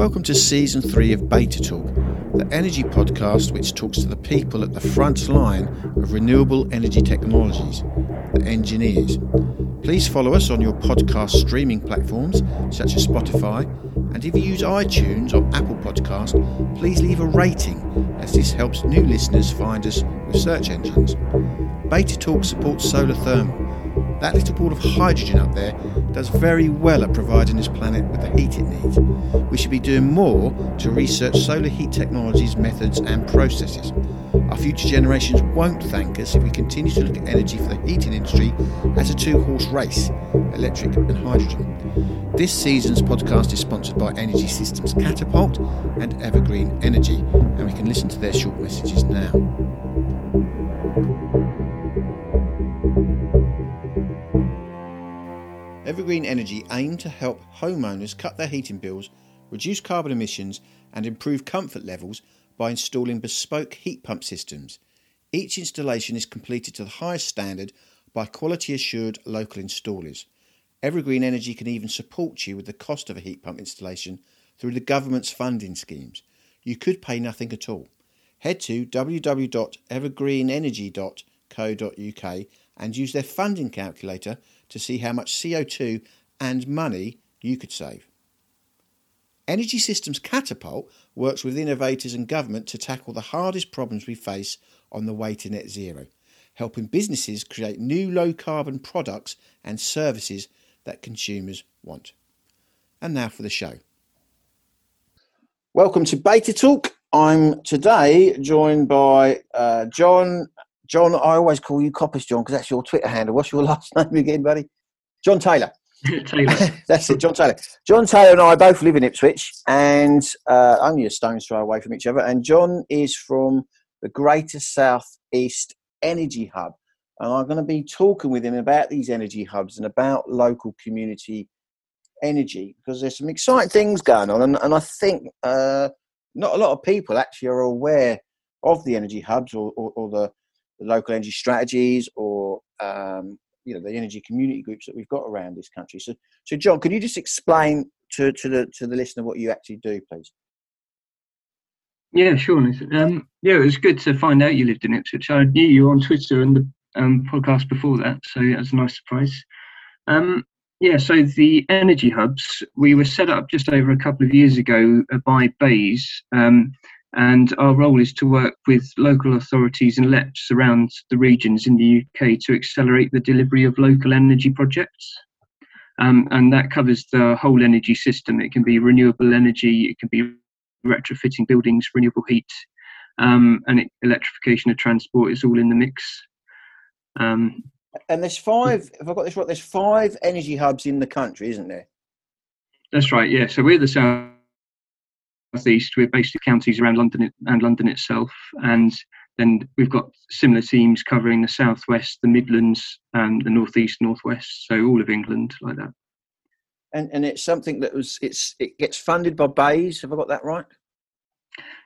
Welcome to season three of Beta Talk, the energy podcast which talks to the people at the front line of renewable energy technologies, the engineers. Please follow us on your podcast streaming platforms such as Spotify, and if you use iTunes or Apple Podcast, please leave a rating as this helps new listeners find us with search engines. Beta Talk supports solar thermal that little ball of hydrogen up there does very well at providing this planet with the heat it needs. We should be doing more to research solar heat technologies, methods, and processes. Our future generations won't thank us if we continue to look at energy for the heating industry as a two horse race electric and hydrogen. This season's podcast is sponsored by Energy Systems Catapult and Evergreen Energy, and we can listen to their short messages now. Evergreen Energy aim to help homeowners cut their heating bills, reduce carbon emissions, and improve comfort levels by installing bespoke heat pump systems. Each installation is completed to the highest standard by quality assured local installers. Evergreen Energy can even support you with the cost of a heat pump installation through the government's funding schemes. You could pay nothing at all. Head to www.evergreenenergy.co.uk and use their funding calculator to see how much CO2 and money you could save. Energy Systems Catapult works with innovators and government to tackle the hardest problems we face on the way to net zero, helping businesses create new low carbon products and services that consumers want. And now for the show. Welcome to Beta Talk. I'm today joined by uh, John John, I always call you Coppers John because that's your Twitter handle. What's your last name again, buddy? John Taylor. Taylor. that's it, John Taylor. John Taylor and I both live in Ipswich and uh, only a stone's throw away from each other. And John is from the Greater South East Energy Hub. And I'm going to be talking with him about these energy hubs and about local community energy because there's some exciting things going on. And, and I think uh, not a lot of people actually are aware of the energy hubs or, or, or the the local energy strategies or um, you know the energy community groups that we've got around this country. So, so John, can you just explain to, to the to the listener what you actually do, please? Yeah, sure. Um, yeah, it was good to find out you lived in Ipswich. I knew you on Twitter and the um, podcast before that, so it was a nice surprise. Um, yeah, so the energy hubs we were set up just over a couple of years ago by BEIS. Um, and our role is to work with local authorities and LEPs around the regions in the UK to accelerate the delivery of local energy projects. Um, and that covers the whole energy system. It can be renewable energy, it can be retrofitting buildings, renewable heat, um, and it, electrification of transport is all in the mix. Um, and there's five, if I've got this right, there's five energy hubs in the country, isn't there? That's right, yeah. So we're the South southeast. We're based in counties around London and London itself, and then we've got similar teams covering the southwest, the Midlands, and the northeast, northwest. So all of England, like that. And and it's something that was it's it gets funded by BEIS. Have I got that right?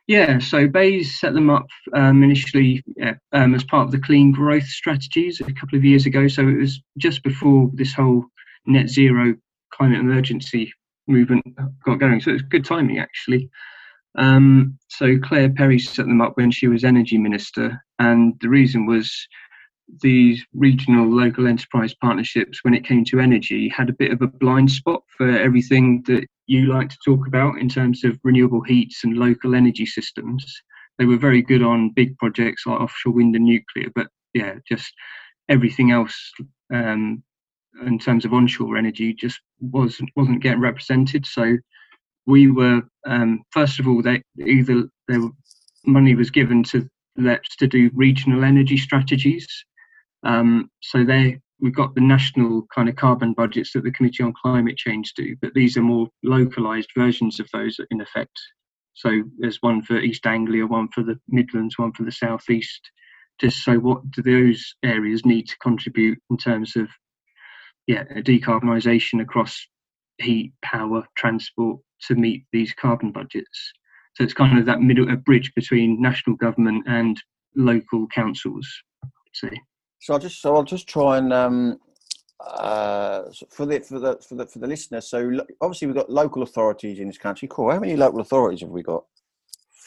Yeah, so BEIS set them up um, initially yeah, um, as part of the clean growth strategies a couple of years ago. So it was just before this whole net zero climate emergency movement got going. So it's good timing actually. Um, so Claire Perry set them up when she was energy minister, and the reason was these regional local enterprise partnerships, when it came to energy, had a bit of a blind spot for everything that you like to talk about in terms of renewable heats and local energy systems. They were very good on big projects like offshore wind and nuclear, but yeah, just everything else um, in terms of onshore energy just wasn't wasn't getting represented. So we were um, first of all they either there money was given to LEPs to do regional energy strategies. Um, so they we've got the national kind of carbon budgets that the Committee on Climate Change do, but these are more localized versions of those in effect. So there's one for East Anglia, one for the Midlands, one for the Southeast. Just so what do those areas need to contribute in terms of yeah, a decarbonisation across heat, power, transport to meet these carbon budgets. So it's kind of that middle a bridge between national government and local councils. See. So I'll just so I'll just try and um, uh, for the for the for the for the listener. So obviously we've got local authorities in this country. Cool. How many local authorities have we got?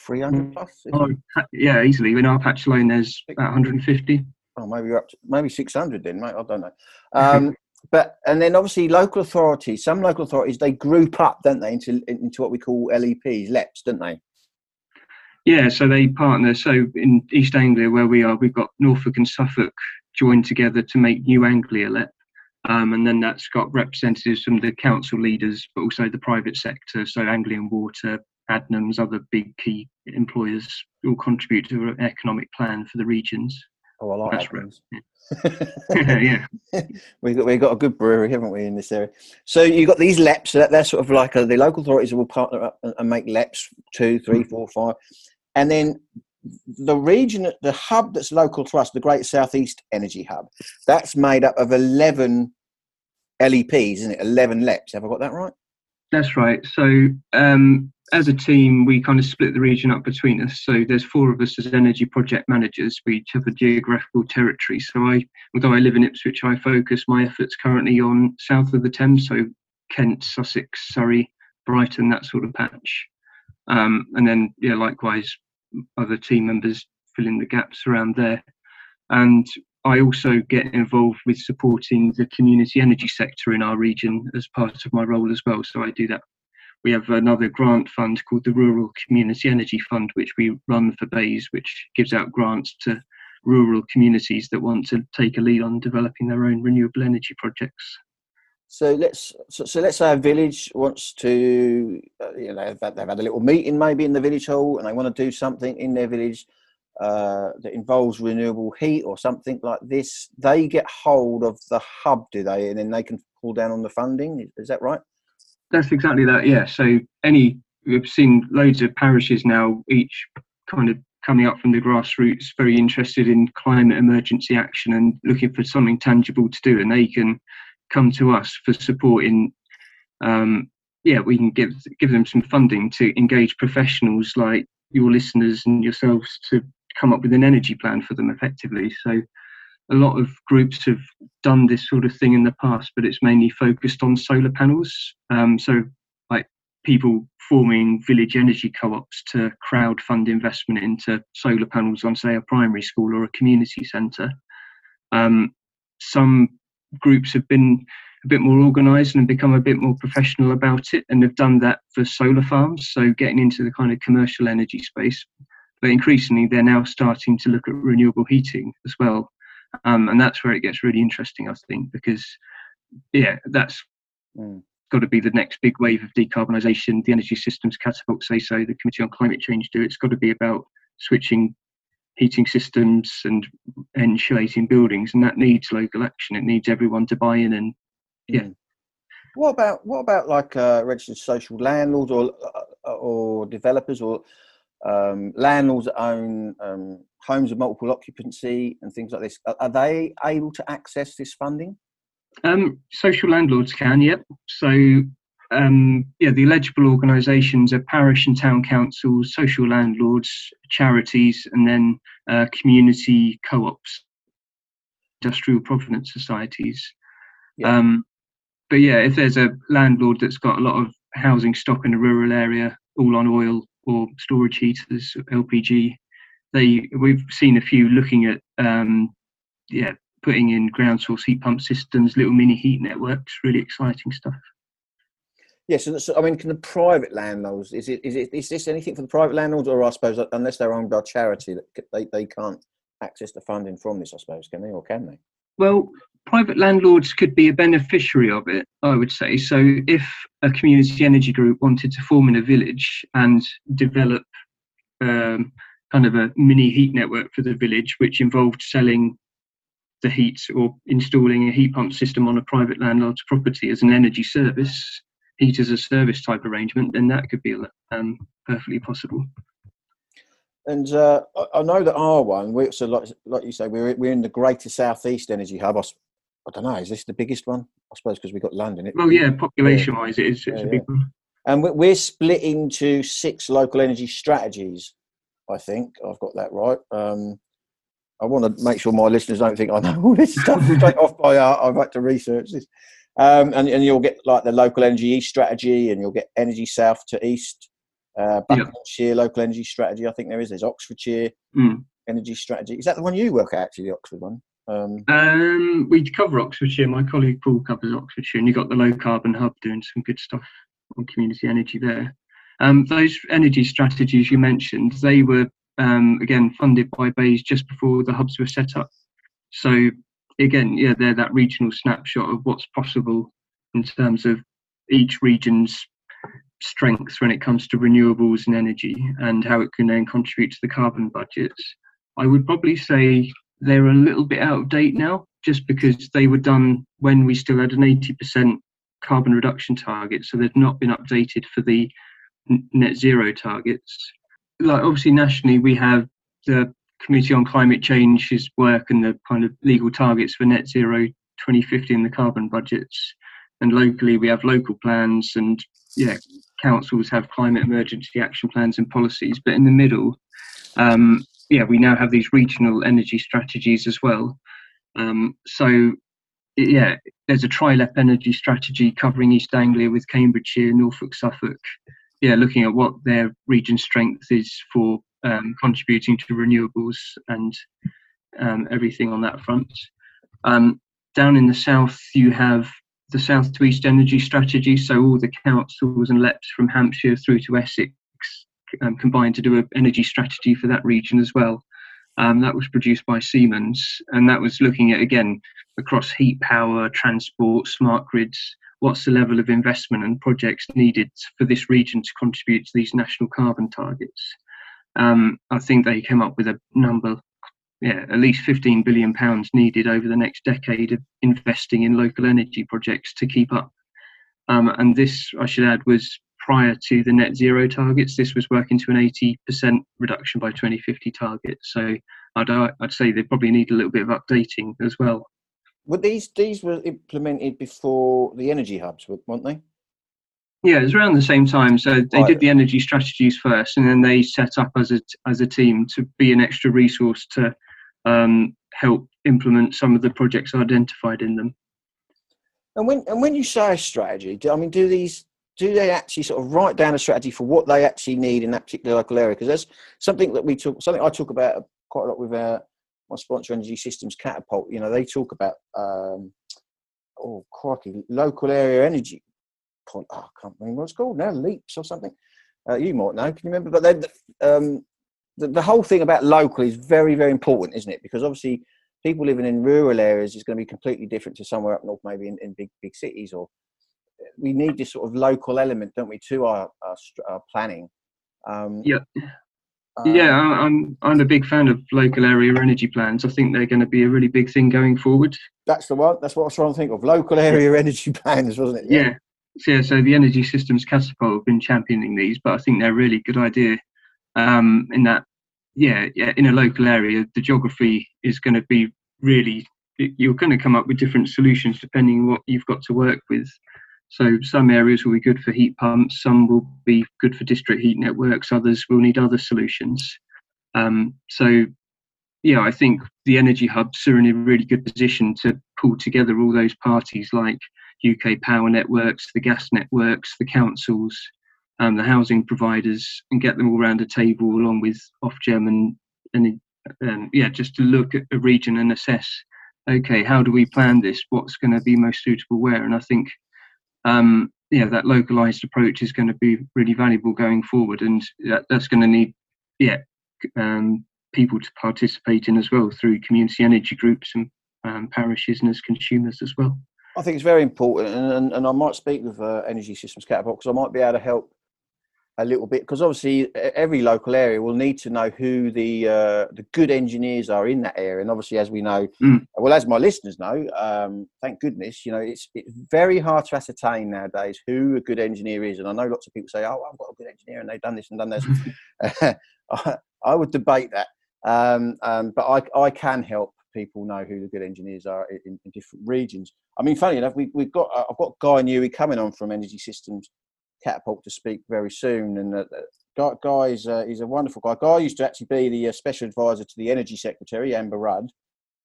Three hundred mm. plus. Oh, yeah, easily. In our patch alone, there's about 150. Oh, maybe up to maybe 600 then, mate. I don't know. Um, but and then obviously local authorities. Some local authorities they group up, don't they, into into what we call LEPs, LEPs, don't they? Yeah, so they partner. So in East Anglia, where we are, we've got Norfolk and Suffolk joined together to make New Anglia LEP. Um, and then that's got representatives from the council leaders, but also the private sector. So Anglian Water, Adnams, other big key employers all contribute to an economic plan for the regions. Oh, that's Adnams. Right. yeah. we've got we've got a good brewery, haven't we, in this area? So you've got these LEPs. So they're sort of like a, the local authorities will partner up and, and make LEPs two, three, hmm. four, five, and then the region, the hub that's local to us, the Great Southeast Energy Hub, that's made up of 11 LEPs, isn't it? 11 LEPs. Have I got that right? That's right. So, um, as a team, we kind of split the region up between us. So, there's four of us as energy project managers. We each have a geographical territory. So, I, although I live in Ipswich, I focus my efforts currently on south of the Thames, so Kent, Sussex, Surrey, Brighton, that sort of patch. Um, and then, yeah, likewise, other team members fill in the gaps around there. And I also get involved with supporting the community energy sector in our region as part of my role as well. So I do that. We have another grant fund called the Rural Community Energy Fund, which we run for BEIS, which gives out grants to rural communities that want to take a lead on developing their own renewable energy projects. So let's so, so, let's say a village wants to, uh, you know, they've, they've had a little meeting maybe in the village hall, and they want to do something in their village uh, that involves renewable heat or something like this. They get hold of the hub, do they, and then they can pull down on the funding. Is that right? That's exactly that. Yeah. So any we've seen loads of parishes now, each kind of coming up from the grassroots, very interested in climate emergency action and looking for something tangible to do, and they can come to us for support in um, yeah we can give give them some funding to engage professionals like your listeners and yourselves to come up with an energy plan for them effectively so a lot of groups have done this sort of thing in the past but it's mainly focused on solar panels um, so like people forming village energy co-ops to crowd fund investment into solar panels on say a primary school or a community centre um, some groups have been a bit more organised and become a bit more professional about it and have done that for solar farms, so getting into the kind of commercial energy space. But increasingly, they're now starting to look at renewable heating as well. Um, and that's where it gets really interesting, I think, because, yeah, that's mm. got to be the next big wave of decarbonisation. The energy systems catapult say so, the Committee on Climate Change do. It's got to be about switching heating systems and insulating buildings, and that needs local action. It needs everyone to buy in, and yeah. Mm. What about what about like uh, registered social landlords or uh, or developers or um, landlords that own um, homes of multiple occupancy and things like this? Are, are they able to access this funding? Um, social landlords can, yep. So um, yeah, the eligible organisations are parish and town councils, social landlords, charities, and then uh, community co-ops, industrial provident societies. Yeah. Um, but yeah, if there's a landlord that's got a lot of housing stock in a rural area, all on oil or storage heaters, LPG, they we've seen a few looking at um, yeah putting in ground source heat pump systems, little mini heat networks, really exciting stuff. Yes, yeah, so, so, I mean, can the private landlords is it is it is this anything for the private landlords, or I suppose unless they're owned by charity, that they they can't access the funding from this, I suppose, can they, or can they? Well, private landlords could be a beneficiary of it, I would say. So, if a community energy group wanted to form in a village and develop um, kind of a mini heat network for the village, which involved selling the heat or installing a heat pump system on a private landlord's property as an energy service, heat as a service type arrangement, then that could be um, perfectly possible. And uh, I know that our one, we, so like, like you say, we're, we're in the Greater Southeast Energy Hub. I, I don't know, is this the biggest one? I suppose because we've got London. It, well, yeah, population wise, it is. It's yeah, a big yeah. one. And we're split into six local energy strategies, I think. I've got that right. Um, I want to make sure my listeners don't think I know all this stuff straight off by heart. I've had to research this. Um, and, and you'll get like the local energy east strategy, and you'll get energy south to east. Uh, Buckinghamshire local energy strategy. I think there is. There's Oxfordshire mm. energy strategy. Is that the one you work at? Actually, the Oxford one. Um, um, we cover Oxfordshire. My colleague Paul covers Oxfordshire, and you got the low carbon hub doing some good stuff on community energy there. Um, those energy strategies you mentioned, they were um, again funded by BEIS just before the hubs were set up. So again, yeah, they're that regional snapshot of what's possible in terms of each region's strengths when it comes to renewables and energy and how it can then contribute to the carbon budgets. I would probably say they're a little bit out of date now, just because they were done when we still had an 80% carbon reduction target, so they've not been updated for the net zero targets. Like obviously nationally, we have the Committee on Climate Change's work and the kind of legal targets for net zero 2050 and the carbon budgets. And locally, we have local plans and yeah, councils have climate emergency action plans and policies. But in the middle, um, yeah, we now have these regional energy strategies as well. Um, so yeah, there's a Tri-LEP energy strategy covering East Anglia with Cambridgeshire, Norfolk, Suffolk. Yeah, looking at what their region strength is for um, contributing to renewables and um, everything on that front. Um, down in the south, you have the south to east energy strategy. So all the councils and LEPs from Hampshire through to Essex um, combined to do an energy strategy for that region as well. Um, that was produced by Siemens, and that was looking at again across heat power, transport, smart grids. What's the level of investment and projects needed for this region to contribute to these national carbon targets? Um, I think they came up with a number, yeah, at least 15 billion pounds needed over the next decade of investing in local energy projects to keep up. Um, and this, I should add, was prior to the net zero targets. This was working to an 80% reduction by 2050 target. So I'd, I'd say they probably need a little bit of updating as well. Were these these were implemented before the energy hubs, weren't they? Yeah, it was around the same time. So they right. did the energy strategies first, and then they set up as a as a team to be an extra resource to um, help implement some of the projects identified in them. And when and when you say a strategy, do, I mean, do these do they actually sort of write down a strategy for what they actually need in that particular local area? Because that's something that we talk, something I talk about quite a lot with our, my sponsor, Energy Systems Catapult. You know, they talk about um, oh crikey, local area energy oh, I can't remember what it's called now, leaps or something. Uh, you might know. Can you remember? But then um, the, the whole thing about local is very, very important, isn't it? Because obviously, people living in rural areas is going to be completely different to somewhere up north, maybe in, in big, big cities. Or we need this sort of local element, don't we, to our, our, our planning. Um, yeah. Um, yeah, I'm I'm a big fan of local area energy plans. I think they're going to be a really big thing going forward. That's the one. That's what I was trying to think of. Local area energy plans, wasn't it? Yeah, yeah so, yeah, so the Energy Systems Catapult have been championing these, but I think they're a really good idea. Um, in that, yeah, yeah, in a local area, the geography is going to be really. You're going to come up with different solutions depending on what you've got to work with. So some areas will be good for heat pumps, some will be good for district heat networks, others will need other solutions. Um, so yeah, I think the energy hubs are in a really good position to pull together all those parties like UK power networks, the gas networks, the councils, um, the housing providers, and get them all around a table along with Ofgem and, and um, yeah, just to look at a region and assess, okay, how do we plan this? What's going to be most suitable where? And I think, um, yeah, that localized approach is going to be really valuable going forward, and that, that's going to need, yeah, um, people to participate in as well through community energy groups and um, parishes and as consumers as well. I think it's very important, and, and, and I might speak with uh, Energy Systems Catapult because I might be able to help a little bit because obviously every local area will need to know who the uh, the good engineers are in that area, and obviously as we know, mm. well as my listeners know, um, thank goodness, you know it's it's very hard to ascertain nowadays who a good engineer is, and I know lots of people say, oh, I've got a good engineer and they've done this and done this. I, I, would debate that, um, um, but I I can help people know who the good engineers are in, in different regions. I mean, funny enough, we, we've got uh, I've got Guy Newey coming on from Energy Systems Catapult to speak very soon, and uh, Guy, Guy's uh, he's a wonderful guy. Guy used to actually be the uh, special advisor to the Energy Secretary Amber Rudd,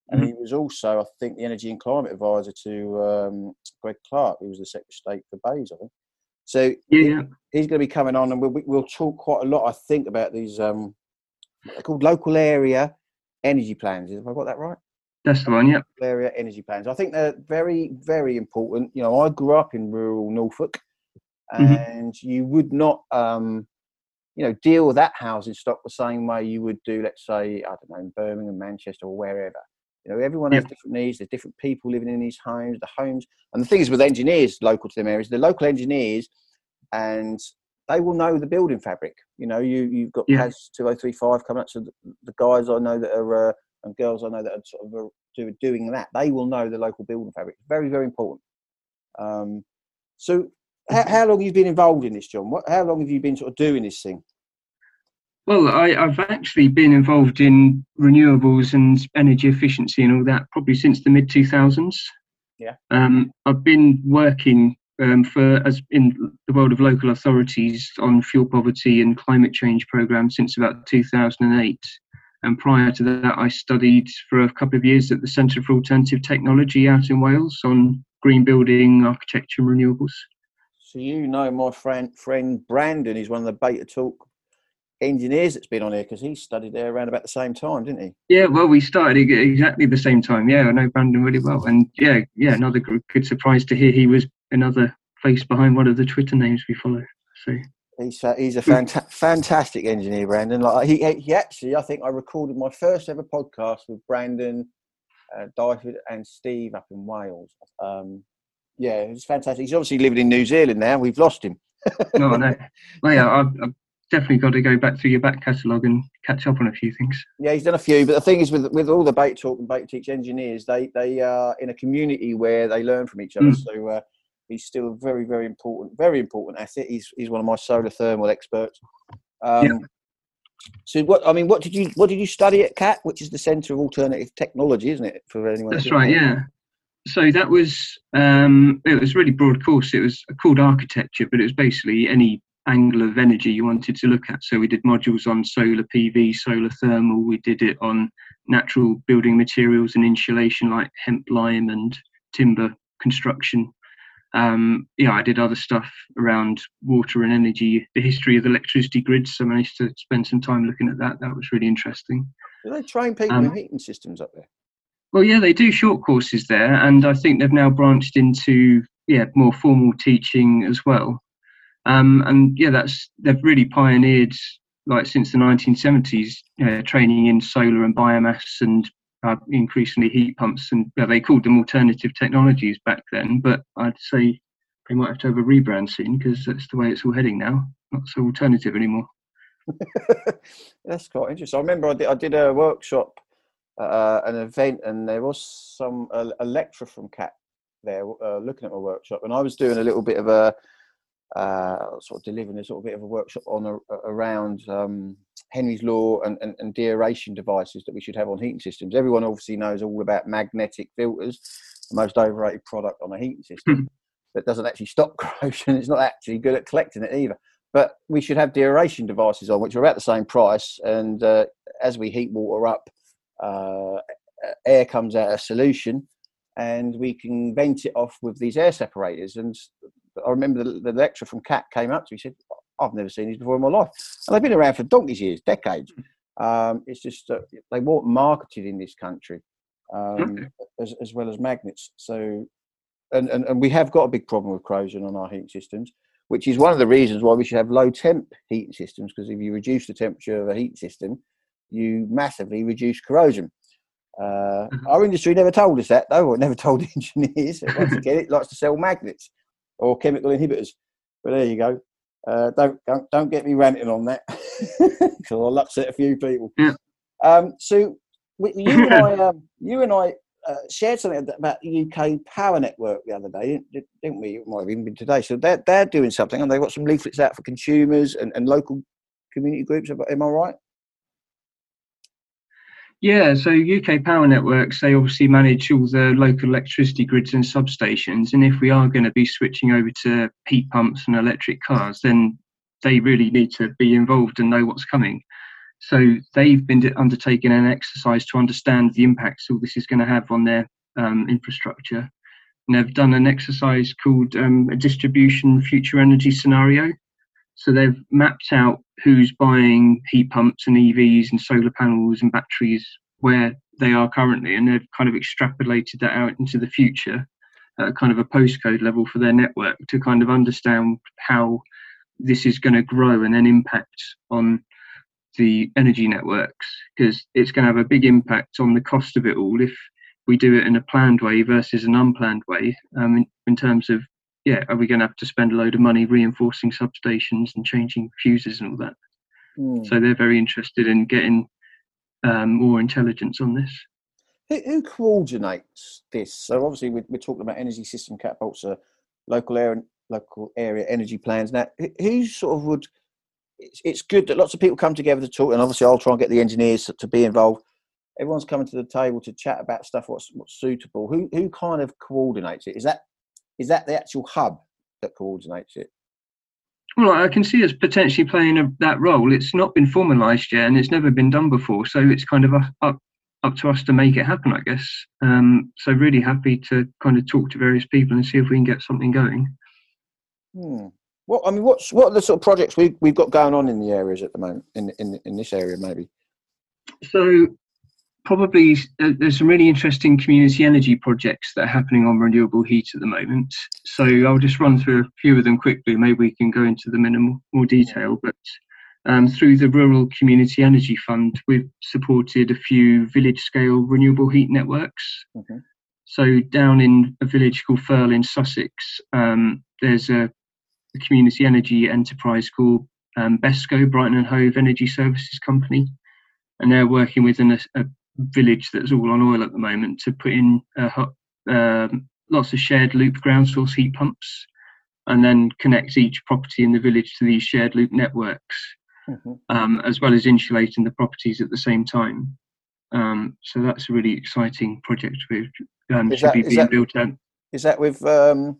and mm-hmm. he was also, I think, the Energy and Climate Advisor to um, Greg Clark. He was the Secretary of State for BEIS, I think. So yeah. he, he's going to be coming on, and we'll, we'll talk quite a lot, I think, about these um, called local area energy plans. Have I got that right? That's the one, yeah. Area energy plans. I think they're very, very important. You know, I grew up in rural Norfolk. And mm-hmm. you would not, um, you know, deal with that housing stock the same way you would do, let's say, I don't know, in Birmingham, Manchester, or wherever. You know, everyone has different needs. There's different people living in these homes. The homes, and the thing is with engineers local to them areas, the local engineers, and they will know the building fabric. You know, you you've got yeah. PAS two oh three five coming up. So the, the, guys I know that are uh, and girls I know that are sort of uh, doing that, they will know the local building fabric. Very very important. Um, so, how, how long have you been involved in this, John? What, how long have you been sort of doing this thing? Well, I, have actually been involved in renewables and energy efficiency and all that probably since the mid 2000s. Yeah. Um, I've been working um, for as in the world of local authorities on fuel poverty and climate change programs since about 2008. And prior to that, I studied for a couple of years at the Centre for Alternative Technology out in Wales on green building, architecture, and renewables. So you know my friend friend Brandon is one of the Beta Talk engineers that's been on here because he studied there around about the same time, didn't he? Yeah, well, we started exactly the same time. Yeah, I know Brandon really well, and yeah, yeah, another good surprise to hear he was another face behind one of the Twitter names we follow. So he's a, he's a fanta- fantastic engineer, Brandon. Like he he actually, I think I recorded my first ever podcast with Brandon, uh, Dyford, and Steve up in Wales. Um, yeah, it's fantastic. He's obviously living in New Zealand now. We've lost him. no, no. Well, yeah, I've, I've definitely got to go back through your back catalogue and catch up on a few things. Yeah, he's done a few, but the thing is, with with all the Beta Talk and Beta Teach engineers, they they are in a community where they learn from each other. Mm. So uh, he's still a very very important, very important asset. He's he's one of my solar thermal experts. Um, yeah. So what I mean, what did you what did you study at CAT, which is the Centre of Alternative Technology, isn't it? For anyone. That's right. Yeah. So that was um, it was really broad course. It was called architecture, but it was basically any angle of energy you wanted to look at. So we did modules on solar PV, solar thermal. We did it on natural building materials and insulation like hemp, lime, and timber construction. Um, yeah, I did other stuff around water and energy, the history of the electricity grids. So I managed to spend some time looking at that. That was really interesting. Do they train people um, in heating systems up there? Well, yeah, they do short courses there, and I think they've now branched into yeah more formal teaching as well. Um, and yeah, that's they've really pioneered like since the 1970s, uh, training in solar and biomass and uh, increasingly heat pumps. And yeah, they called them alternative technologies back then, but I'd say they might have to have a rebrand soon because that's the way it's all heading now. Not so alternative anymore. that's quite interesting. I remember I did, I did a workshop, uh, an event, and there was some a, a lecturer from CAT there uh, looking at my workshop, and I was doing a little bit of a uh, sort of delivering a sort of bit of a workshop on a, around um, Henry's law and, and, and, deaeration devices that we should have on heating systems. Everyone obviously knows all about magnetic filters, the most overrated product on a heating system that doesn't actually stop corrosion. It's not actually good at collecting it either. But we should have deaeration devices on, which are about the same price. And uh, as we heat water up, uh, air comes out of solution and we can vent it off with these air separators. And I remember the, the lecturer from CAT came up to me. He said, "I've never seen these before in my life," and they've been around for donkey's years, decades. Um, it's just uh, they weren't marketed in this country, um, as, as well as magnets. So, and, and and we have got a big problem with corrosion on our heating systems, which is one of the reasons why we should have low temp heating systems. Because if you reduce the temperature of a heat system, you massively reduce corrosion. Uh, mm-hmm. our industry never told us that, though, or never told engineers. Once again, it likes to sell magnets or chemical inhibitors. But there you go. Uh, don't, don't don't get me ranting on that because I'll upset a few people. Yeah. Um, so you and I, um, you and I uh, shared something about the UK Power Network the other day, didn't we? It might have even been today. So they're they're doing something, and they've got some leaflets out for consumers and, and local community groups. Am I right? Yeah, so UK Power Networks, they obviously manage all the local electricity grids and substations. And if we are going to be switching over to heat pumps and electric cars, then they really need to be involved and know what's coming. So they've been undertaking an exercise to understand the impacts all this is going to have on their um, infrastructure. And they've done an exercise called um, a distribution future energy scenario. So they've mapped out who's buying heat pumps and EVs and solar panels and batteries where they are currently, and they've kind of extrapolated that out into the future at kind of a postcode level for their network to kind of understand how this is going to grow and then impact on the energy networks because it's going to have a big impact on the cost of it all if we do it in a planned way versus an unplanned way um, in, in terms of yeah are we going to have to spend a load of money reinforcing substations and changing fuses and all that mm. so they're very interested in getting um, more intelligence on this who, who, coordinates this so obviously we're, we're talking about energy system catapults uh, local area local area energy plans now who sort of would it's, it's good that lots of people come together to talk, and obviously I'll try and get the engineers to, to be involved. Everyone's coming to the table to chat about stuff what's what's suitable. Who who kind of coordinates it? Is that is that the actual hub that coordinates it? Well, I can see us potentially playing a, that role. It's not been formalised yet, and it's never been done before. So it's kind of up up to us to make it happen, I guess. Um, so really happy to kind of talk to various people and see if we can get something going. Hmm. What I mean, what's what are the sort of projects we we've got going on in the areas at the moment in in in this area maybe? So probably uh, there's some really interesting community energy projects that are happening on renewable heat at the moment. So I'll just run through a few of them quickly. Maybe we can go into them in more, more detail. But um, through the Rural Community Energy Fund, we've supported a few village scale renewable heat networks. Mm-hmm. So down in a village called Firle in Sussex, um, there's a a community energy enterprise called um, BHESCo, Brighton and Hove Energy Services Company, and they're working within a, a village that's all on oil at the moment to put in uh, um, lots of shared loop ground source heat pumps, and then connect each property in the village to these shared loop networks, mm-hmm. um, as well as insulating the properties at the same time. Um, so that's a really exciting project which um, should that, be being that, built out. Is that with um,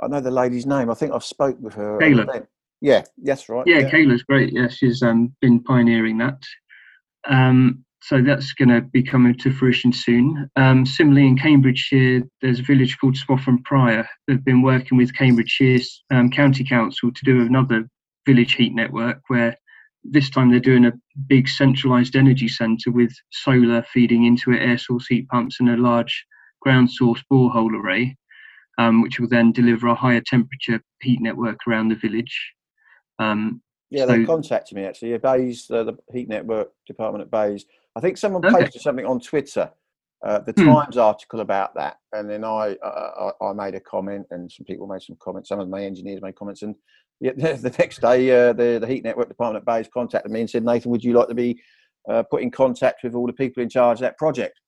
I know the lady's name. I think I've spoke with her. Kayla. Yeah, that's right. Yeah, yeah, Kayla's great. Yeah, she's um, been pioneering that. So that's going to be coming to fruition soon. Um, similarly, in Cambridgeshire, there's a village called Swaffham Prior. They've been working with Cambridgeshire um, County Council to do another village heat network where this time they're doing a big centralised energy centre with solar feeding into it, air source heat pumps, and a large ground source borehole array um, which will then deliver a higher temperature heat network around the village. Um, yeah, so, they contacted me actually. BEIS, uh, the heat network department at BEIS. I think someone okay. posted something on Twitter, uh, the hmm. Times article about that, and then I, uh, I, I made a comment, and some people made some comments. Some of my engineers made comments, and yeah, the next day, uh, the the heat network department at BEIS contacted me and said, Nathan, would you like to be uh, put in contact with all the people in charge of that project?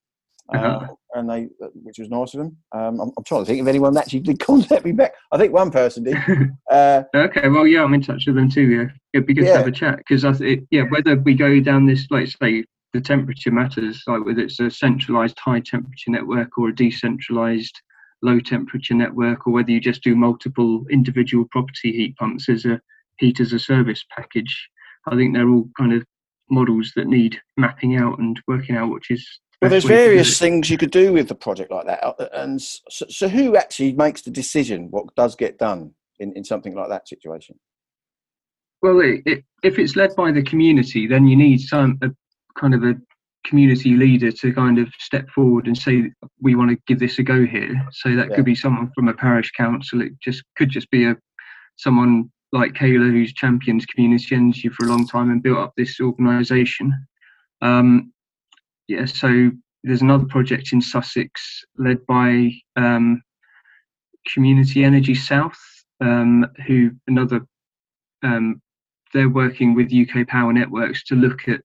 uh-huh. Um, and they, which was nice of them. Um, I'm, I'm, trying to think if anyone actually did contact me back. I think one person did. Uh, okay, well, yeah, I'm in touch with them too. Yeah, it'd be good yeah. to have a chat because yeah, whether we go down this, like say, the temperature matters, like whether it's a centralized high temperature network or a decentralized low temperature network, or whether you just do multiple individual property heat pumps as a heat as a service package. I think they're all kind of models that need mapping out and working out which is well, there's various things you could do with the project like that, uh, and so, so, who actually makes the decision what does get done in, in something like that situation? Well, it, it, if it's led by the community, then you need some a kind of a community leader to kind of step forward and say we want to give this a go here. So that yeah. could be someone from a parish council. It just could just be a someone like Kayla who's championed community energy for a long time and built up this organisation. Um, yeah, so there's another project in Sussex led by um, Community Energy South, um, who another um, they're working with UK Power Networks to look at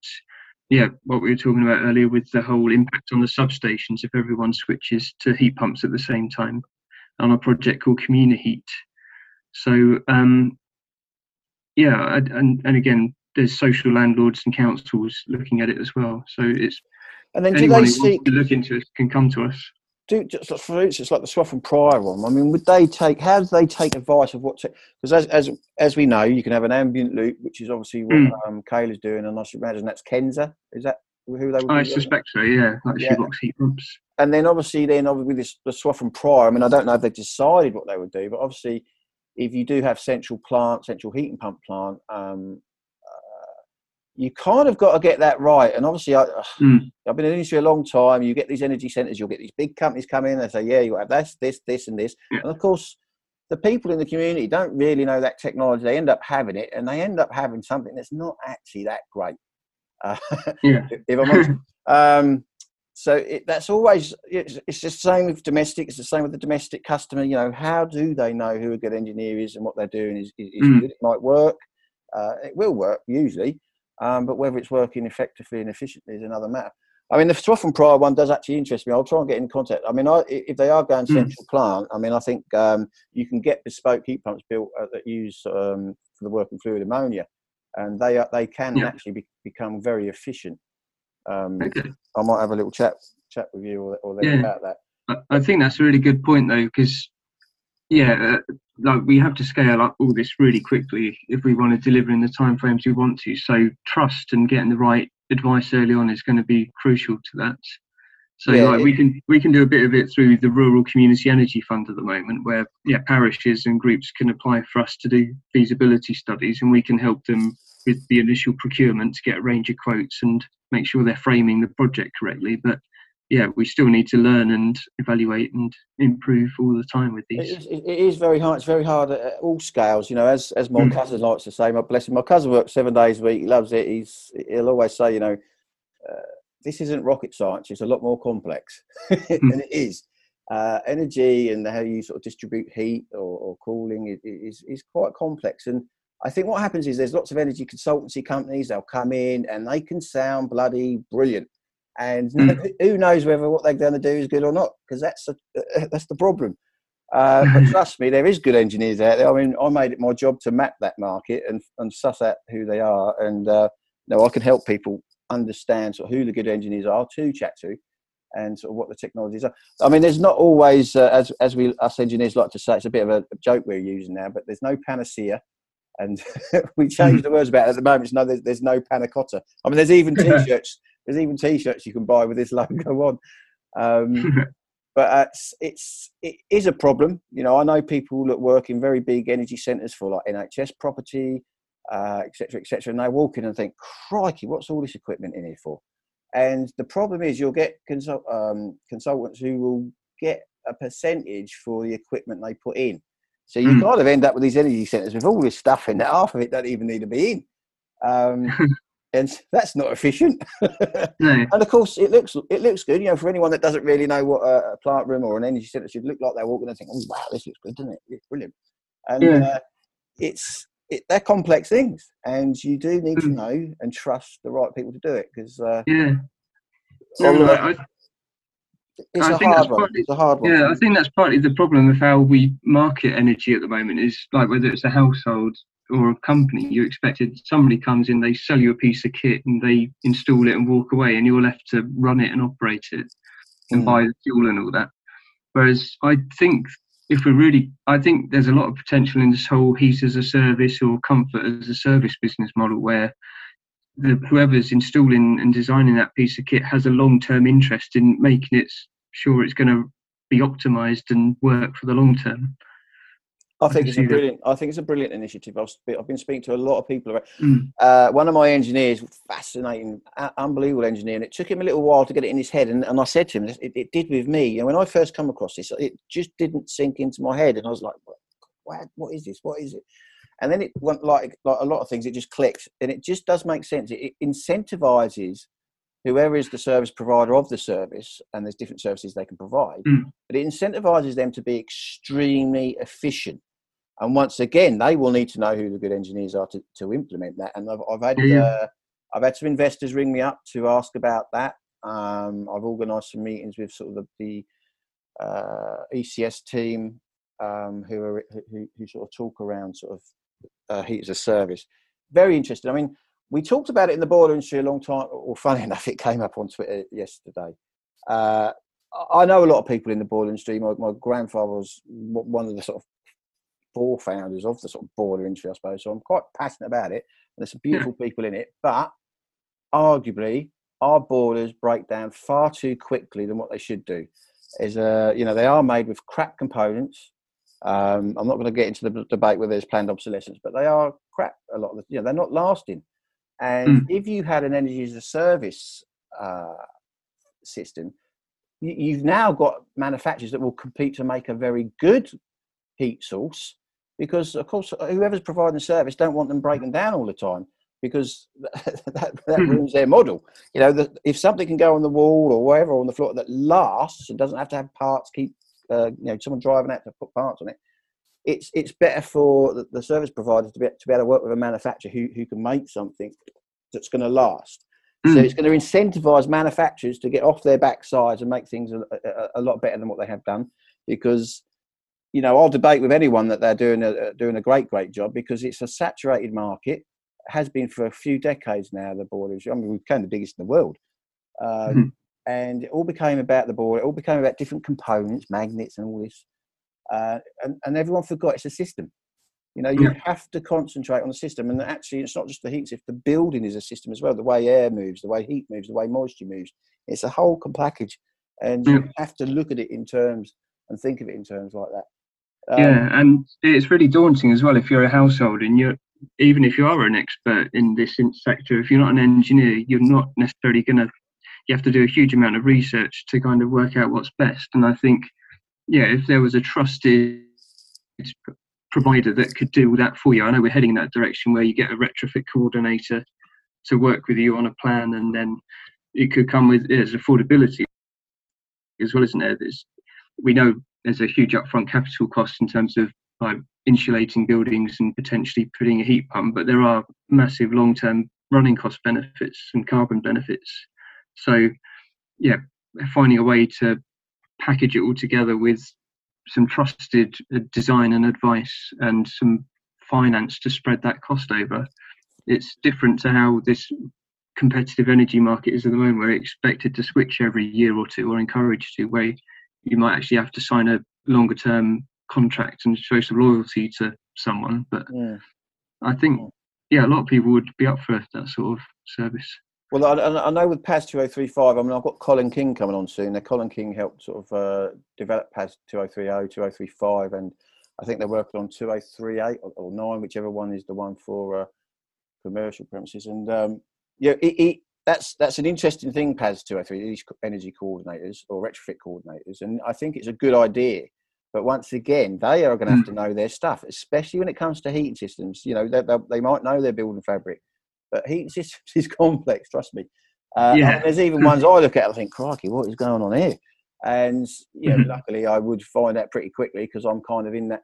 yeah what we were talking about earlier with the whole impact on the substations if everyone switches to heat pumps at the same time on a project called Communiheat. So um, yeah, and and again, there's social landlords and councils looking at it as well. So it's and then do they look into it can come to us. Do just for instance, like the Swaffham Prior one. I mean, would they take? How do they take advice of what? Because as as as we know, you can have an ambient loop, which is obviously what mm. um, Kayla's doing, and I should imagine that's Kensa. Is that who they? Would I suspect so. Yeah, like yeah. shoebox heat pumps. And then obviously, then obviously with this, the Swaffham Prior. I mean, I don't know if they decided what they would do, but obviously, if you do have central plant, central heating pump plant, um, you kind of got to get that right. And obviously, I, mm. I've been in the industry a long time. You get these energy centres, you'll get these big companies come in and say, yeah, you have this, this, this, and this. Yeah. And of course, the people in the community don't really know that technology. They end up having it, and they end up having something that's not actually that great. Uh, yeah. if I'm honest. Um, so it, that's always it's, it's the same with domestic. It's the same with the domestic customer. You know, how do they know who a good engineer is and what they're doing is, is, is mm. good? It might work. Uh, it will work usually, um, but whether it's working effectively and efficiently is another matter. I mean, the Swaff Prior one does actually interest me. I'll try and get in contact. I mean, I, if they are going hmm. central mm. plant, I mean, I think um, you can get bespoke heat pumps built uh, that use um, for the working fluid ammonia, and they are, they can yeah. actually be, become very efficient. Um, okay. I might have a little chat chat with you or, or yeah. about that. I think that's a really good point, though, because yeah, uh, like we have to scale up all this really quickly if we want to deliver in the timeframes we want to. So trust and getting the right advice early on is going to be crucial to that. So yeah, like we can we can do a bit of it through the Rural Community Energy Fund at the moment, where yeah parishes and groups can apply for us to do feasibility studies, and we can help them with the initial procurement to get a range of quotes and make sure they're framing the project correctly. But yeah, we still need to learn and evaluate and improve all the time with these. It is, it is very hard. It's very hard at all scales. You know, as as my mm. cousin likes to say, my blessing. My cousin works seven days a week. He loves it. He's he'll always say, you know, uh, this isn't rocket science. It's a lot more complex, mm. and it is. Uh, energy and how you sort of distribute heat or, or cooling is is quite complex. And I think what happens is there's lots of energy consultancy companies. They'll come in and they can sound bloody brilliant and mm. who knows whether what they're going to do is good or not because that's a, that's the problem. Uh, but trust me, there is good engineers out there. I mean, I made it my job to map that market and, and suss out who they are, and uh, you know, I can help people understand sort of who the good engineers are to chat to, and sort of what the technologies are. I mean, there's not always, uh, as as we us engineers like to say, it's a bit of a joke we're using now, but there's no panacea, and we change the words about it at the moment. no, there's, there's no panna cotta. I mean, there's even t-shirts there's even T-shirts you can buy with this logo on. Um, but uh, it's, it's it is a problem. You know, I know people that work in very big energy centres for like NHS property, etc., uh, etc., et and they walk in and think, "Crikey, what's all this equipment in here for?" And the problem is, you'll get consult, um, consultants who will get a percentage for the equipment they put in. So you mm. kind of end up with these energy centres with all this stuff in that half of it don't even need to be in. Um, and that's not efficient. no. And of course, it looks it looks good. You know, for anyone that doesn't really know what a, plant room or an energy centre should look like, they're walking and think, "Oh wow, this looks good, doesn't it? It's brilliant." And yeah. uh, it's it, they're complex things, and you do need mm. to know and trust the right people to do it because uh, yeah. So, I, it's, I a hard one. Partly, it's a hard one. Yeah, I think that's partly the problem with how we market energy at the moment. Is like whether it's a household or a company, you expected somebody comes in, they sell you a piece of kit and they install it and walk away, and you're left to run it and operate it and mm. buy the fuel and all that. Whereas I think if we're really, I think there's a lot of potential in this whole heat as a service or comfort as a service business model where the, whoever's installing and designing that piece of kit has a long term interest in making it sure it's going to be optimized and work for the long term. I think it's a brilliant. I think it's a brilliant initiative. I've, I've been speaking to a lot of people about. Mm. Uh, one of my engineers, fascinating, unbelievable engineer, and it took him a little while to get it in his head. And, and I said to him, it, it did with me. And when I first come across this, it just didn't sink into my head, and I was like, what, what is this? What is it? And then it went like like a lot of things. It just clicked, and it just does make sense. It, it incentivizes whoever is the service provider of the service, and there's different services they can provide, mm. but it incentivizes them to be extremely efficient and once again, they will need to know who the good engineers are to, to implement that. And I've, I've had yeah. uh, I've had some investors ring me up to ask about that. Um, I've organised some meetings with sort of the, the uh, ECS team um, who are who, who, sort of talk around sort of uh, heat as a service. Very interesting. I mean, we talked about it in the boiler industry a long time. Or funny enough, it came up on Twitter yesterday. Uh, I know a lot of people in the boiler industry. My, my grandfather was one of the sort of four founders of the sort of boiler industry, I suppose. So I'm quite passionate about it. And there's some beautiful yeah. people in it. But arguably, our boilers break down far too quickly than what they should do. Is uh, you know, they are made with crap components. Um, I'm not going to get into the debate whether there's planned obsolescence, but they are crap. A lot of the, you know, they're not lasting. And mm. if you had an energy as a service uh, system, you, have now got manufacturers that will compete to make a very good heat source because, of course, whoever's providing the service don't want them breaking down all the time because that, that, that hmm. ruins their model. You know, the, if something can go on the wall or wherever on the floor that lasts and doesn't have to have parts, keep uh, you know someone driving out to put parts on it. It's it's better for the, service provider to be to be able to work with a manufacturer who who can make something that's going to last. Mm. So it's going to incentivize manufacturers to get off their backsides and make things a, a, a, lot better than what they have done. Because, you know, I'll debate with anyone that they're doing a doing a great, great job because it's a saturated market. Has been for a few decades now. The boilers. I mean, we became the biggest in the world, um, mm. and it all became about the boiler. It all became about different components, magnets, and all this. Uh, and, and everyone forgot it's a system. You know, you yeah. have to concentrate on the system, and actually, it's not just the heat. If the building is a system as well, the way air moves, the way heat moves, the way moisture moves, it's a whole package, and yeah. you have to look at it in terms and think of it in terms like that. Um, yeah, and it's really daunting as well if you're a household and you're even if you are an expert in this sector, if you're not an engineer, you're not necessarily going to. You have to do a huge amount of research to kind of work out what's best. And I think, yeah, if there was a trusted provider that could do that for you. I know we're heading in that direction where you get a retrofit coordinator to work with you on a plan, and then it could come with as affordability as well, isn't there? There's, we know there's a huge upfront capital cost in terms of like insulating buildings and potentially putting a heat pump, but there are massive long-term running cost benefits and carbon benefits. So, yeah, finding a way to package it all together with some trusted uh, design and advice and some finance to spread that cost over. It's different to how this competitive energy market is at the moment, where it's expected to switch every year or two or encouraged to, where you might actually have to sign a longer term contract and show some loyalty to someone. But yeah. I think, yeah, a lot of people would be up for that sort of service. Well, I, I, know with PAS 2035, I mean, I've got Colin King coming on soon. Now, Colin King helped sort of uh, develop PAS 2030, 2035, and I think they're working on 2038 or, or 9, whichever one is the one for uh, commercial premises. And um, yeah, it, it, that's that's an interesting thing, PAS 203, these energy coordinators or retrofit coordinators. And I think it's a good idea. But once again, they are going to have mm. to know their stuff, especially when it comes to heating systems. You know, they, they, they might know their building fabric but systems is complex. Trust me. Uh, yeah. there's even ones I look at. I think, crikey, what is going on here? And yeah, mm-hmm. luckily I would find out pretty quickly because I'm kind of in that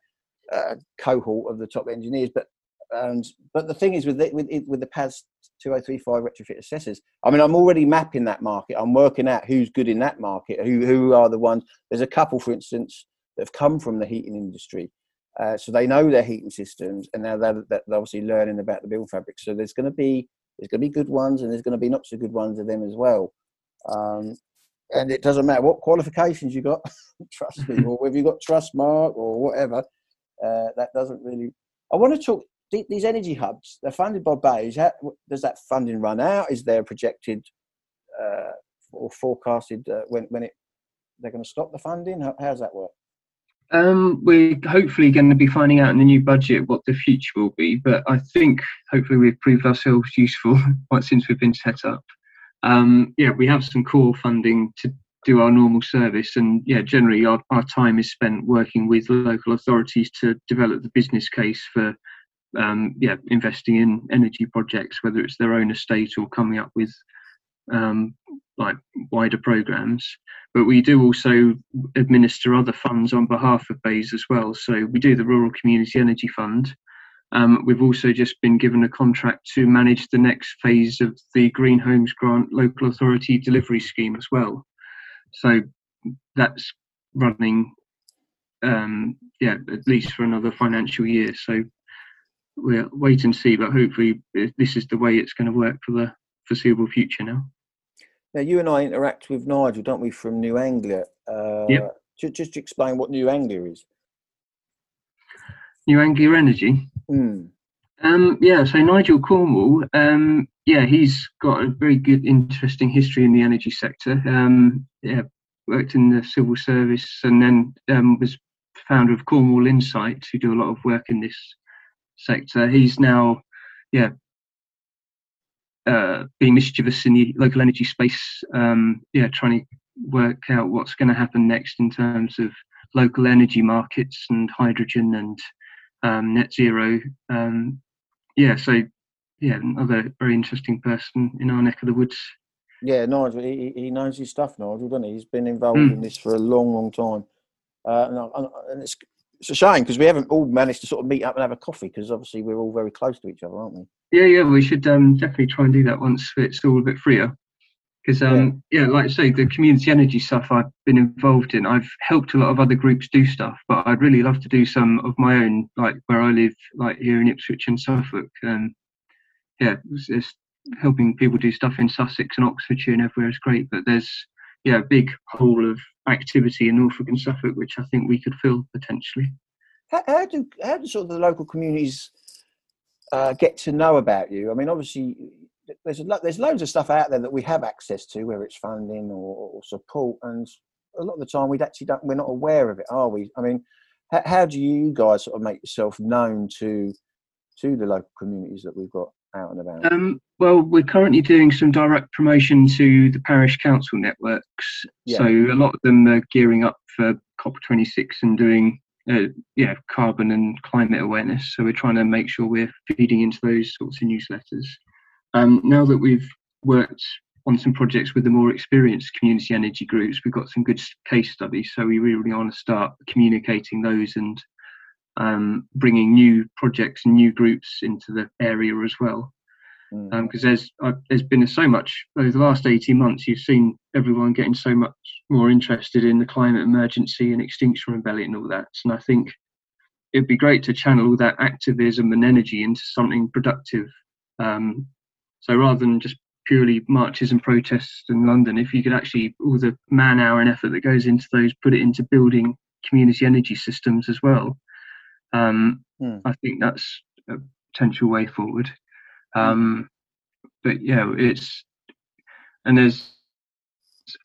uh, cohort of the top engineers. But and but the thing is with the, with with the PAS 2035 retrofit assessors, I mean, I'm already mapping that market. I'm working out who's good in that market, who who are the ones. There's a couple, for instance, that have come from the heating industry uh, so they know their heating systems, and now they're, they're, obviously learning about the building fabric. So there's going to be there's going to be good ones, and there's going to be not so good ones of them as well. Um, and it doesn't matter what qualifications you got, trust me, or whether you got Trustmark or whatever. Uh, that doesn't really. I want to talk these energy hubs. They're funded by BEIS. Does that funding run out? Is there projected uh, or forecasted uh, when when it they're going to stop the funding? How, how does that work? Um, we're hopefully going to be finding out in the new budget what the future will be, but I think hopefully we've proved ourselves useful quite since we've been set up. Um, yeah, we have some core funding to do our normal service, and yeah, generally our, our time is spent working with local authorities to develop the business case for um, yeah investing in energy projects, whether it's their own estate or coming up with um, like wider programs. But we do also administer other funds on behalf of BEIS as well. So we do the Rural Community Energy Fund. Um, we've also just been given a contract to manage the next phase of the Green Homes Grant Local Authority Delivery Scheme as well. So that's running, um, yeah, at least for another financial year. So we'll wait and see, but hopefully this is the way it's going to work for the foreseeable future now. Now, you and I interact with Nigel, don't we, from New Anglia? Uh, Yep. Just, just explain what New Anglia is. New Anglia Energy. Mm. Um, yeah, so Nigel Cornwall, um, yeah, he's got a very good, interesting history in the energy sector. Um, yeah, worked in the civil service and then um, was founder of Cornwall Insight, who do a lot of work in this sector. He's now, yeah, uh, being mischievous in the local energy space. Um, yeah, trying to work out what's going to happen next in terms of local energy markets and hydrogen and um, net zero. Um, yeah, so yeah, another very interesting person in our neck of the woods. Yeah, Nigel, he, he knows his stuff, Nigel, doesn't he? He's been involved Mm. in this for a long, long time. Uh, and, and it's, it's a shame because we haven't all managed to sort of meet up and have a coffee because obviously we're all very close to each other, aren't we? Yeah, yeah, we should um, definitely try and do that once it's all a bit freer. Because, um, yeah. like I say, the community energy stuff I've been involved in, I've helped a lot of other groups do stuff, but I'd really love to do some of my own, like where I live, like here in Ipswich and Suffolk. Um, yeah, it's, it's helping people do stuff in Sussex and Oxfordshire and everywhere is great, but there's yeah a big hole of activity in Norfolk and Suffolk which I think we could fill potentially. How, how do how do sort of the local communities uh, get to know about you? I mean, obviously, there's a lo- there's loads of stuff out there that we have access to, whether it's funding or, or support, and a lot of the time we actually don't we're not aware of it, are we? I mean, how, how do you guys sort of make yourself known to to the local communities that we've got out and about? Um, well, we're currently doing some direct promotion to the parish council networks. Yeah. So a lot of them are gearing up for COP26 and doing, uh, yeah, carbon and climate awareness. So we're trying to make sure we're feeding into those sorts of newsletters. Um, now that we've worked on some projects with the more experienced community energy groups, we've got some good case studies. So we really want to start communicating those and um, bringing new projects and new groups into the area as well Mm. because there's uh, there's been so much over the last 18 months you've seen everyone getting so much more interested in the climate emergency and extinction rebellion and all that. And i think it'd be great to channel all that activism and energy into something productive. Um, so rather than just purely marches and protests in london if you could actually all the man hour and effort that goes into those put it into building community energy systems as well. Um, Hmm. i think that's a potential way forward. Um, but yeah, it's and there's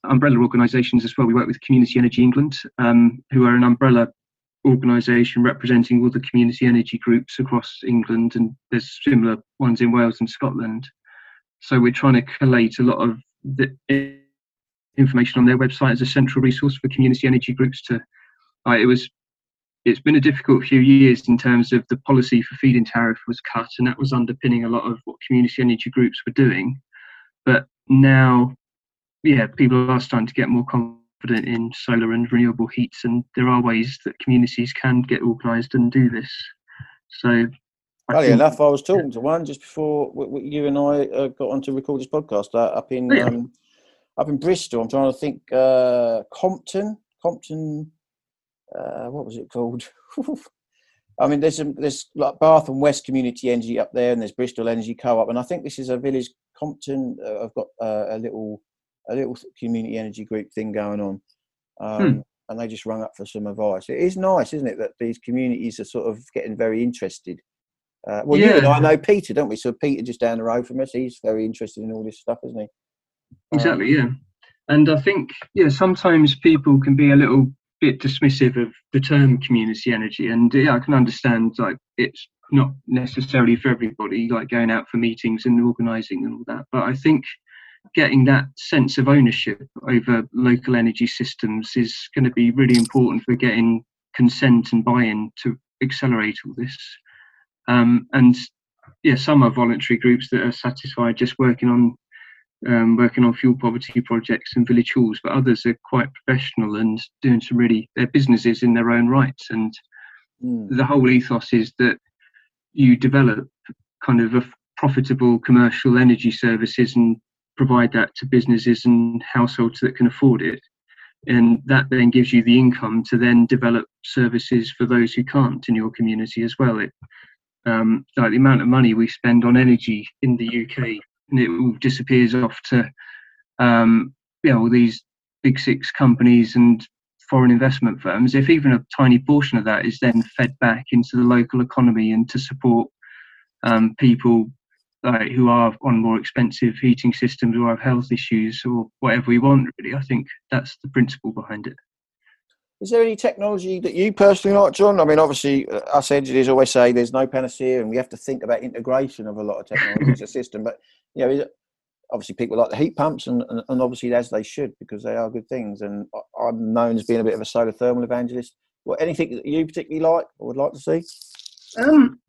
umbrella organisations as well. We work with Community Energy England, um, who are an umbrella organisation representing all the community energy groups across England, and there's similar ones in Wales and Scotland. So we're trying to collate a lot of the information on their website as a central resource for community energy groups. To like, it was it's been a difficult few years in terms of the policy for feed-in tariff was cut, and that was underpinning a lot of what community energy groups were doing. But now, yeah, people are starting to get more confident in solar and renewable heats, and there are ways that communities can get organised and do this. So, I Funny enough, I was talking to one just before w- w- you and I uh, got on to record this podcast uh, up in Oh, yeah. um, up in Bristol. I'm trying to think. Uh, Compton, Compton. Uh, what was it called? I mean, there's some, there's like Bath and West Community Energy up there, and there's Bristol Energy Co-op, and I think this is a village. Compton. Uh, I've got uh, a little a little community energy group thing going on. Um, And they just rung up for some advice. It is nice, isn't it, that these communities are sort of getting very interested uh, well, you and Yeah. I know Peter, don't we? So Peter, just down the road from us, he's very interested in all this stuff, isn't he? Exactly, yeah. And I think, yeah, sometimes people can be a little bit dismissive of the term community energy. And yeah, I can understand, like, it's not necessarily for everybody, like going out for meetings and organising and all that. But I think getting that sense of ownership over local energy systems is going to be really important for getting consent and buy in to accelerate all this. Um, and yeah, some are voluntary groups that are satisfied just working on um, working on fuel poverty projects and village halls, but others are quite professional and doing some really their businesses in their own rights. And Mm. the whole ethos is that you develop kind of a profitable commercial energy services and provide that to businesses and households that can afford it. And that then gives you the income to then develop services for those who can't in your community as well. It, um, like the amount of money we spend on energy in the UK, and it all disappears off to um, you know all these big six companies and foreign investment firms, if even a tiny portion of that is then fed back into the local economy and to support um, people like, who are on more expensive heating systems or have health issues or whatever we want, really, I think that's the principle behind it. Is there any technology that you personally like, John? I mean, obviously, uh, us engineers always say there's no panacea, and we have to think about integration of a lot of technology as a system. But you know, obviously, people like the heat pumps, and, and, and, obviously, as they should, because they are good things. And I'm known as being a bit of a solar thermal evangelist. What anything that you particularly like or would like to see? Um,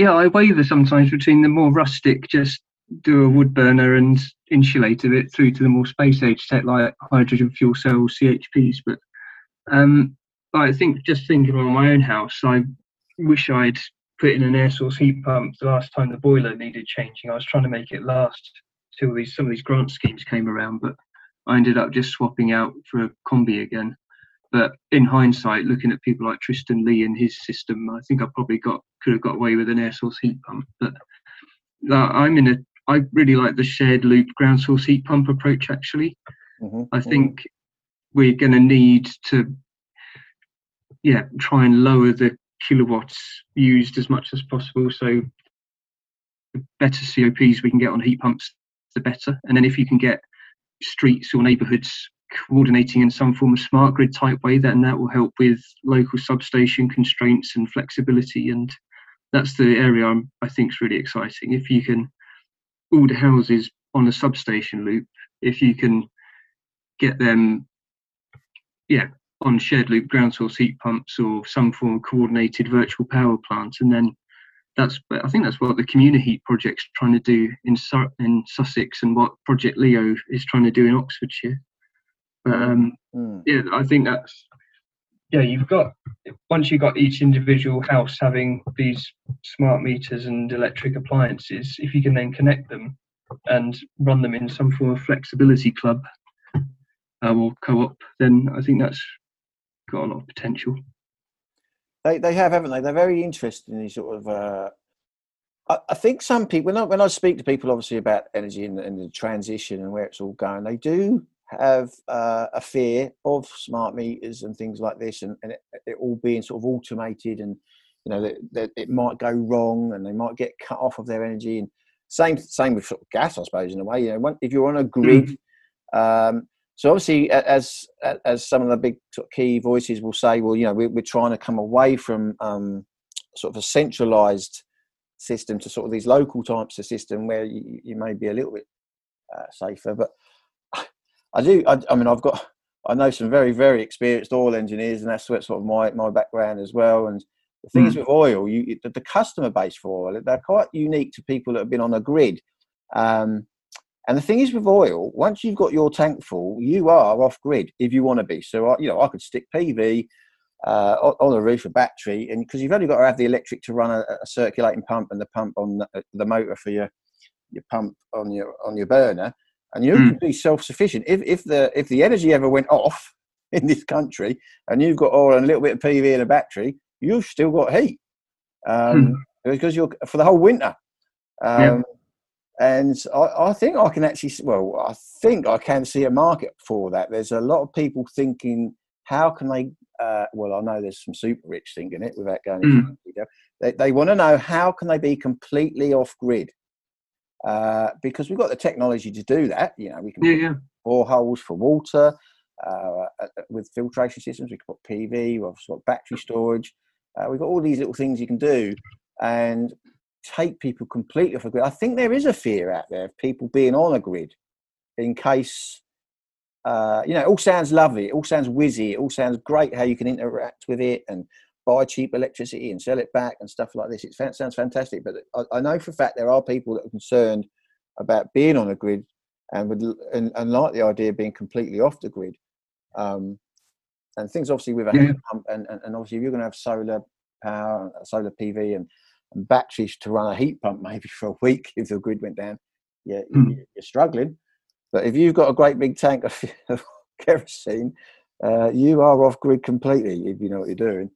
yeah, I waver sometimes between the more rustic, just do a wood burner and insulate a bit, through to the more space age tech like hydrogen fuel cells, CHPs. But um, I think just thinking on my own house, I wish I'd put in an air source heat pump the last time the boiler needed changing. I was trying to make it last till these some of these grant schemes came around, but I ended up just swapping out for a combi again. But in hindsight, looking at people like Tristan Lee and his system, I think I probably got could have got away with an air source heat pump. But uh, I'm in a I really like the shared loop ground source heat pump approach. Actually, mm-hmm. I think mm-hmm. we're going to need to, yeah, try and lower the kilowatts used as much as possible. So, the better COPs we can get on heat pumps, the better. And then if you can get streets or neighbourhoods coordinating in some form of smart grid type way, then that will help with local substation constraints and flexibility. And that's the area I'm, I think is really exciting. If you can all the houses on a substation loop, if you can get them, yeah, on shared loop ground source heat pumps or some form of coordinated virtual power plant, and then that's I think that's what the Communiheat project's trying to do in in Sussex and what Project Leo is trying to do in Oxfordshire. But um, mm. yeah, I think that's yeah. You've got once you've got each individual house having these smart meters and electric appliances, if you can then connect them and run them in some form of flexibility club uh, or co-op, then I think that's got a lot of potential. They they have, haven't they? They're very interested in these sort of. Uh, I, I, think some people when I when I speak to people, obviously about energy and, and the transition and where it's all going, they do have uh, a fear of smart meters and things like this, and, and it, it, all being sort of automated, and you know that, that, it might go wrong, and they might get cut off of their energy. And same same with sort of gas, I suppose, in a way. You know, if you're on a grid, mm. um, so obviously, as as some of the big sort of key voices will say, well, you know, we're, we're trying to come away from um, sort of a centralised system to sort of these local types of system where you, you may be a little bit uh, safer. But I do, I, I, mean, I've got, I know some very very experienced oil engineers, and that's sort of my my background as well. And the thing mm. is with oil, you the, the customer base for oil, they're quite unique to people that have been on a grid. Um, and the thing is with oil, once you've got your tank full, you are off grid if you want to be. So, you know, I could stick PV uh, on the roof, a battery, and because you've only got to have the electric to run a, a circulating pump and the pump on the, the, motor for your your pump on your on your burner, and you mm. can be self sufficient. If if the if the energy ever went off in this country, and you've got oil and a little bit of PV and a battery, you've still got heat um, mm. because you're for the whole winter. Um, yeah and I, I, think I can actually, well, I think I can see a market for that. There's a lot of people thinking, how can they? Uh, well, I know there's some super rich thinking it without going into mm. detail. They, they want to know how can they be completely off grid uh, because we've got the technology to do that. You know, we can yeah, yeah. boreholes for water uh, uh, with filtration systems. We can put PV. We've got battery storage. Uh, we've got all these little things you can do, and take people completely off a grid. I think there is a fear out there of people being on a grid in case, uh, you know, it all sounds lovely, it all sounds whizzy, it all sounds great how you can interact with it and buy cheap electricity and sell it back and stuff like this. It sounds fantastic, but I, I know for a fact there are people that are concerned about being on a grid and would and, and like the idea of being completely off the grid. Um, and things obviously with a yeah. pump and, and, and obviously if you're going to have solar power, solar PV and and batteries to run a heat pump maybe for a week if the grid went down, yeah, mm. you're struggling. But if you've got a great big tank of, of kerosene, uh, you are off grid completely if you know what you're doing.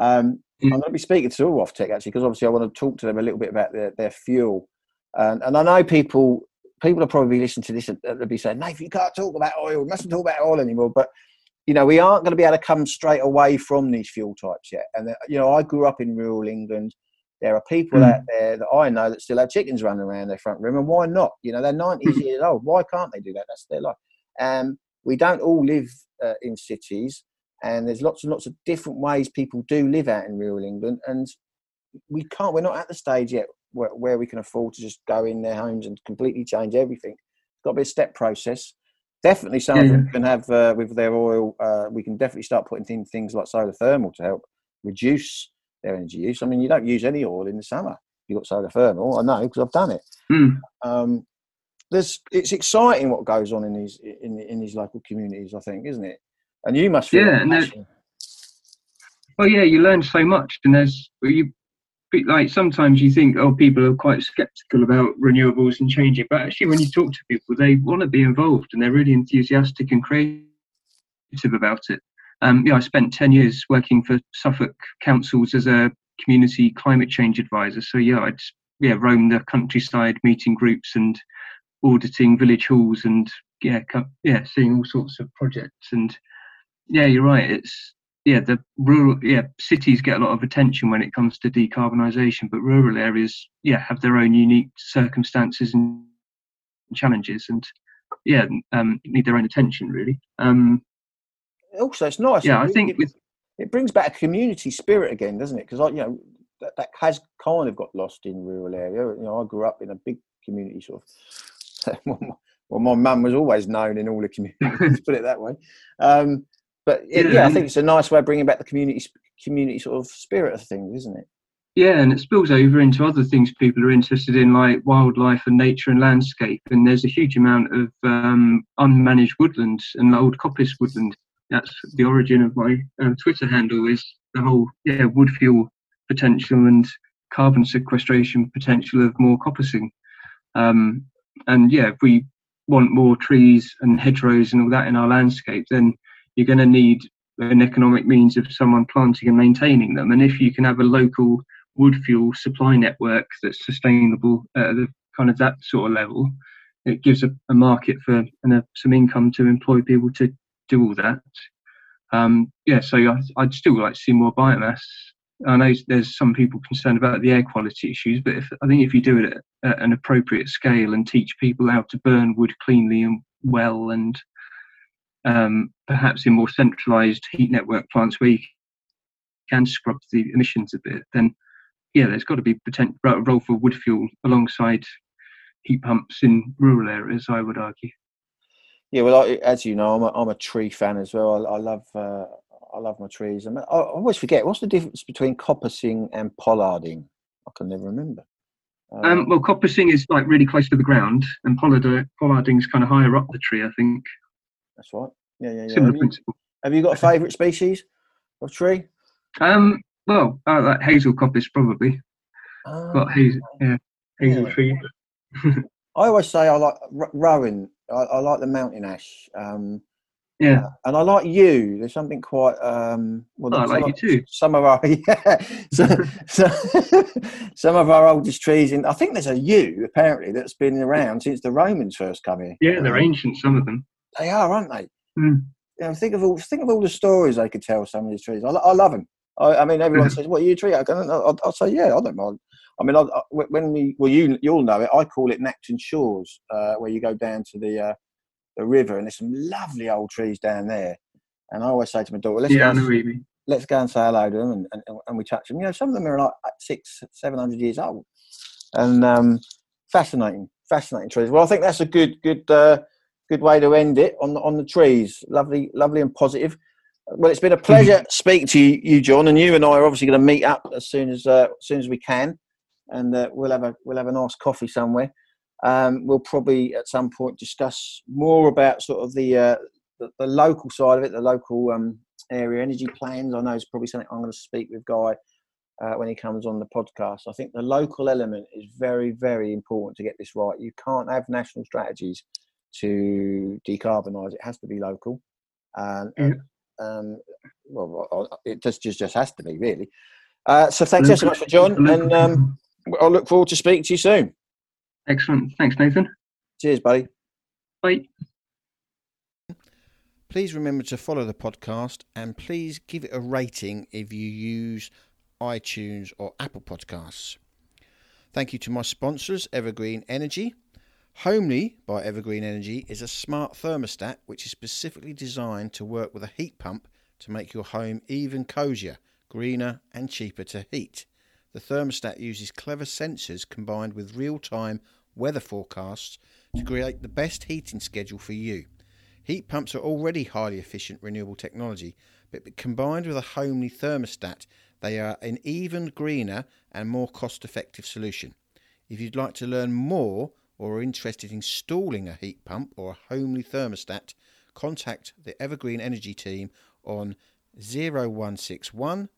Um, mm. I'm going to be speaking to OFTEC actually because obviously I want to talk to them a little bit about their, their fuel. And, and I know people people are probably listening to this and they'll be saying, Nathan, you can't talk about oil. We mustn't talk about oil anymore. But you know, we aren't going to be able to come straight away from these fuel types yet. And, uh, you know, I grew up in rural England. There are people mm. out there that I know that still have chickens running around their front room. And why not? You know, they're 90 mm. years old. Why can't they do that? That's their life. Um, we don't all live uh, in cities. And there's lots and lots of different ways people do live out in rural England. And we can't, we're not at the stage yet where, where we can afford to just go in their homes and completely change everything. It's got to be a step process definitely some of them can have uh, with their oil. Uh, we can definitely start putting in things like solar thermal to help reduce their energy use. I mean, you don't use any oil in the summer. You've got solar thermal. I know because I've done it. Mm. Um, there's, it's exciting what goes on in these in in these local communities. I think, isn't it? And you must feel yeah. And well, yeah, you learn so much, and there's you like sometimes you think oh people are quite skeptical about renewables and changing but actually when you talk to people they want to be involved and they're really enthusiastic and creative about it um, yeah i spent 10 years working for suffolk councils as a community climate change advisor so yeah i'd yeah roam the countryside meeting groups and auditing village halls and yeah yeah seeing all sorts of projects and yeah you're right it's yeah, the rural yeah cities get a lot of attention when it comes to decarbonisation, but rural areas yeah have their own unique circumstances and challenges, and yeah um, need their own attention really. Um, also, it's nice. Yeah, I think it, with, it brings back a community spirit again, doesn't it? Because you know that, that has kind of got lost in rural area. You know, I grew up in a big community sort of. well, my mum was always known in all the communities. put it that way. Um, but yeah, yeah, I think it's a nice way of bringing back the community community sort of spirit of things, isn't it? Yeah, and it spills over into other things people are interested in, like wildlife and nature and landscape. And there's a huge amount of um, unmanaged woodland and old coppice woodland. That's the origin of my uh, Twitter handle. Is the whole yeah wood fuel potential and carbon sequestration potential of more coppicing. Um, and yeah, if we want more trees and hedgerows and all that in our landscape, then you're going to need an economic means of someone planting and maintaining them. And if you can have a local wood fuel supply network that's sustainable at the kind of that sort of level, it gives a, a market for and a, some income to employ people to do all that. Um, yeah, so I, would still like to see more biomass. I know there's some people concerned about the air quality issues, but if, I think if you do it at, at an appropriate scale and teach people how to burn wood cleanly and well and um, perhaps in more centralized heat network plants where you can scrub the emissions a bit, then yeah, there's got to be potential role for wood fuel alongside heat pumps in rural areas. I would argue. Yeah, well, I, as you know, I'm a, I'm a tree fan as well. I, I love uh, I love my trees. I, I, always forget what's the difference between coppicing and pollarding. I can never remember. Um, um, well, coppicing is like really close to the ground, and pollarding is kind of higher up the tree, I think. That's right. Yeah, yeah, yeah. Similar have principle. You, have you got a favourite species of tree? Um, well, I like hazel coppice probably. Oh, got hazel, yeah, hazel yeah. tree. I always say I like rowan. I, I like the mountain ash. Um, yeah, uh, and I like yew. There's something quite. Um, well, oh, I like you too. Some of our yeah, so, so, some of our oldest trees in. I think there's a yew apparently that's been around since the Romans first come here. Yeah, they're um, ancient. Some of them. They are, aren't they? Mm. You know, think of all think of all the stories they could tell. Some of these trees, I, I love them. I, I, mean, everyone says, "What are you a tree?" I will I'll say, "Yeah, I don't mind." I mean, I, when we well, you you'll know it. I call it Knapton Shores, uh, where you go down to the uh, the river, and there's some lovely old trees down there. And I always say to my daughter, "Let's yeah, go, and, let's go and say hello to them," and, and, and, we touch them. You know, some of them are like six, seven hundred years old, and um, fascinating, fascinating trees. Well, I think that's a good good. Uh, good way to end it on the, on the trees. Lovely, lovely and positive. Well, it's been a pleasure mm-hmm. speaking to you, you, John, and you and I are obviously going to meet up as soon as uh, as soon as we can, and uh, we'll have a we'll have a nice coffee somewhere. Um, we'll probably at some point discuss more about sort of the uh, the, the, local side of it, the local um, area energy plans. I know it's probably something I'm going to speak with Guy uh, when he comes on the podcast. I think the local element is very, very important to get this right. You can't have national strategies to decarbonise, it has to be local. And, mm. um, well, it just, just just has to be really. Uh, so thanks so much for John, and um, I'll look forward to speaking to you soon. Excellent. Thanks, Nathan. Cheers, buddy. Bye. Please remember to follow the podcast and please give it a rating if you use iTunes or Apple Podcasts. Thank you to my sponsors, Evergreen Energy. Homely by Evergreen Energy is a smart thermostat which is specifically designed to work with a heat pump to make your home even cosier, greener, and cheaper to heat. The thermostat uses clever sensors combined with real time weather forecasts to create the best heating schedule for you. Heat pumps are already highly efficient renewable technology, but combined with a homely thermostat, they are an even greener and more cost effective solution. If you'd like to learn more or are interested in installing a heat pump or a homely thermostat, contact the Evergreen Energy team on 0161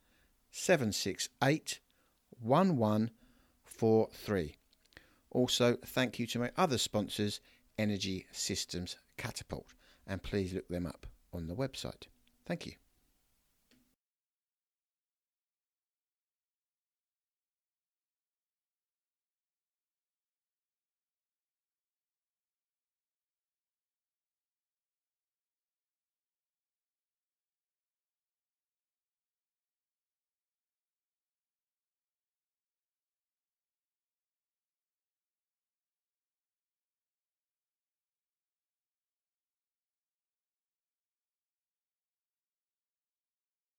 768 1143. Also, thank you to my other sponsors, Energy Systems Catapult, and please look them up on the website. Thank you.